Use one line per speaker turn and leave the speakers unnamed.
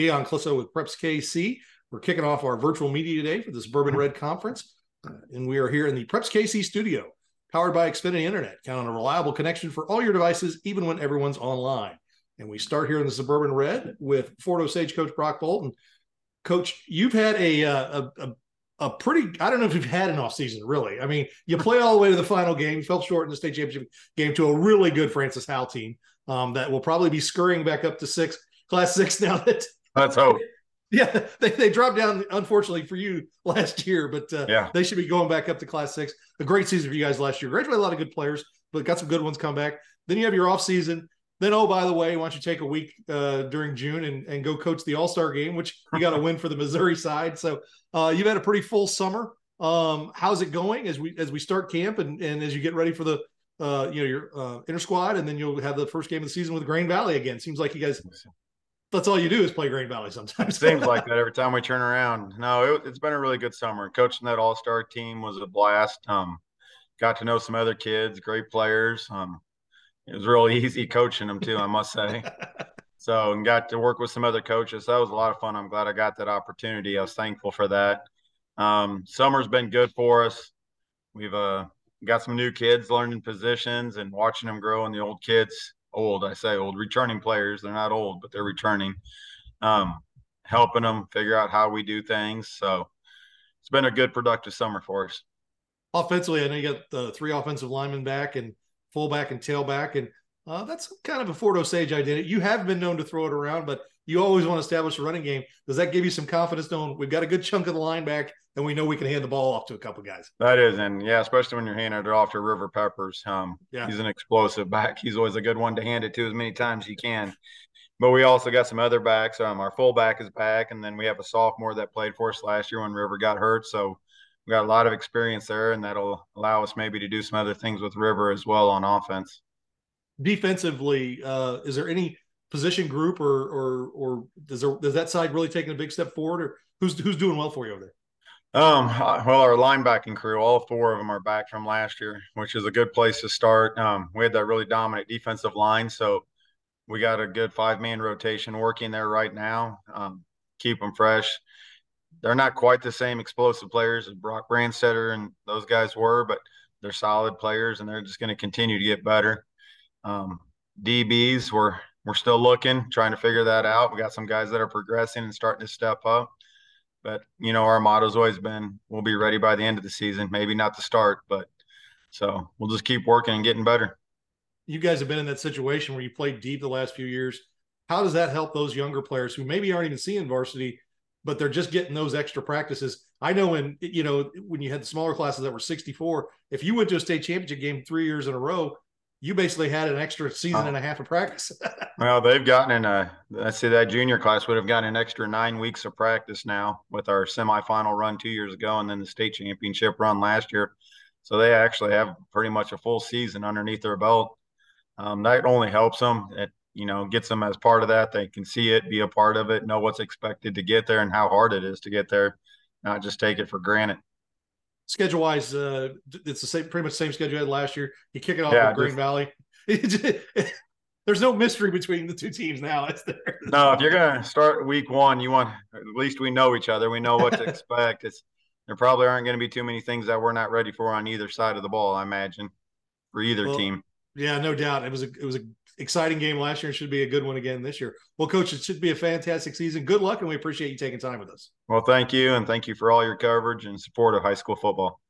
Dion Clisso with Preps KC. We're kicking off our virtual media today for the Suburban Red Conference. Uh, and we are here in the Preps KC studio, powered by Xfinity Internet. Count on a reliable connection for all your devices, even when everyone's online. And we start here in the Suburban Red with Fort Osage coach Brock Bult. Coach, you've had a, uh, a, a a pretty I don't know if you've had an off season really. I mean, you play all the way to the final game, fell short in the state championship game to a really good Francis Howell team um, that will probably be scurrying back up to six, class six now that
Let's hope.
Yeah, they, they dropped down, unfortunately for you last year, but uh,
yeah.
they should be going back up to Class Six. A great season for you guys last year. Graduated a lot of good players, but got some good ones come back. Then you have your off season. Then, oh, by the way, why don't you take a week uh, during June and, and go coach the All Star game, which you got to win for the Missouri side. So uh, you've had a pretty full summer. Um, how's it going as we as we start camp and, and as you get ready for the uh, you know your uh, inter squad, and then you'll have the first game of the season with Grain Valley again. Seems like you guys that's all you do is play Grain Valley sometimes.
Seems like that every time we turn around. No, it, has been a really good summer. Coaching that All Star team was a blast. Um, got to know some other kids, great players. Um, it was real easy coaching them too, I must say. so, and got to work with some other coaches. That was a lot of fun. I'm glad I got that opportunity. I was thankful for that. Um, summer's been good for us. We've uh, got some new kids learning positions and watching them grow, and the old kids old. I say old, returning players. They're not old, but they're returning. Um, helping them figure out how we do things. So it's been a good, productive summer for us.
Offensively, I know you got the three offensive linemen back and fullback and tailback, and uh, that's kind of a Fort Osage identity. You have been known to throw it around, but you always want to establish a running game. Does that give you some confidence knowing we've got a good chunk of the line back and we know we can hand the ball off to a couple guys?
That is, and yeah, especially when you're handing it off to River Peppers. Um, yeah. he's an explosive back. He's always a good one to hand it to as many times as you can. But we also got some other backs. Um, our fullback is back, and then we have a sophomore that played for us last year when River got hurt. So we got a lot of experience there, and that'll allow us maybe to do some other things with River as well on offense.
Defensively, uh, is there any position group, or or or does there, does that side really taking a big step forward, or who's who's doing well for you over there?
Um, well, our linebacking crew, all four of them are back from last year, which is a good place to start. Um, we had that really dominant defensive line, so we got a good five man rotation working there right now. Um, keep them fresh. They're not quite the same explosive players as Brock Brandstetter and those guys were, but they're solid players and they're just going to continue to get better. Um, DBs, we're we're still looking, trying to figure that out. We got some guys that are progressing and starting to step up. But you know, our motto's always been we'll be ready by the end of the season. Maybe not the start, but so we'll just keep working and getting better.
You guys have been in that situation where you played deep the last few years. How does that help those younger players who maybe aren't even seeing varsity, but they're just getting those extra practices? I know when you know when you had the smaller classes that were 64, if you went to a state championship game three years in a row, you basically had an extra season oh. and a half of practice.
well, they've gotten in a, let's say that junior class would have gotten an extra nine weeks of practice now with our semifinal run two years ago and then the state championship run last year. So they actually have pretty much a full season underneath their belt. Um, that only helps them. It, you know, gets them as part of that. They can see it, be a part of it, know what's expected to get there and how hard it is to get there, not just take it for granted
schedule wise, uh, it's the same, pretty much the same schedule had last year. You kick it off yeah, with Grain Valley. There's no mystery between the two teams now. It's there.
No, if you're gonna start week one, you want at least we know each other. We know what to expect. It's there probably aren't going to be too many things that we're not ready for on either side of the ball. I imagine for either well, team.
Yeah, no doubt. It was a it was a exciting game last year. It should be a good one again this year. Well, coach, it should be a fantastic season. Good luck, and we appreciate you taking time with us.
Well, thank you, and thank you for all your coverage and support of high school football.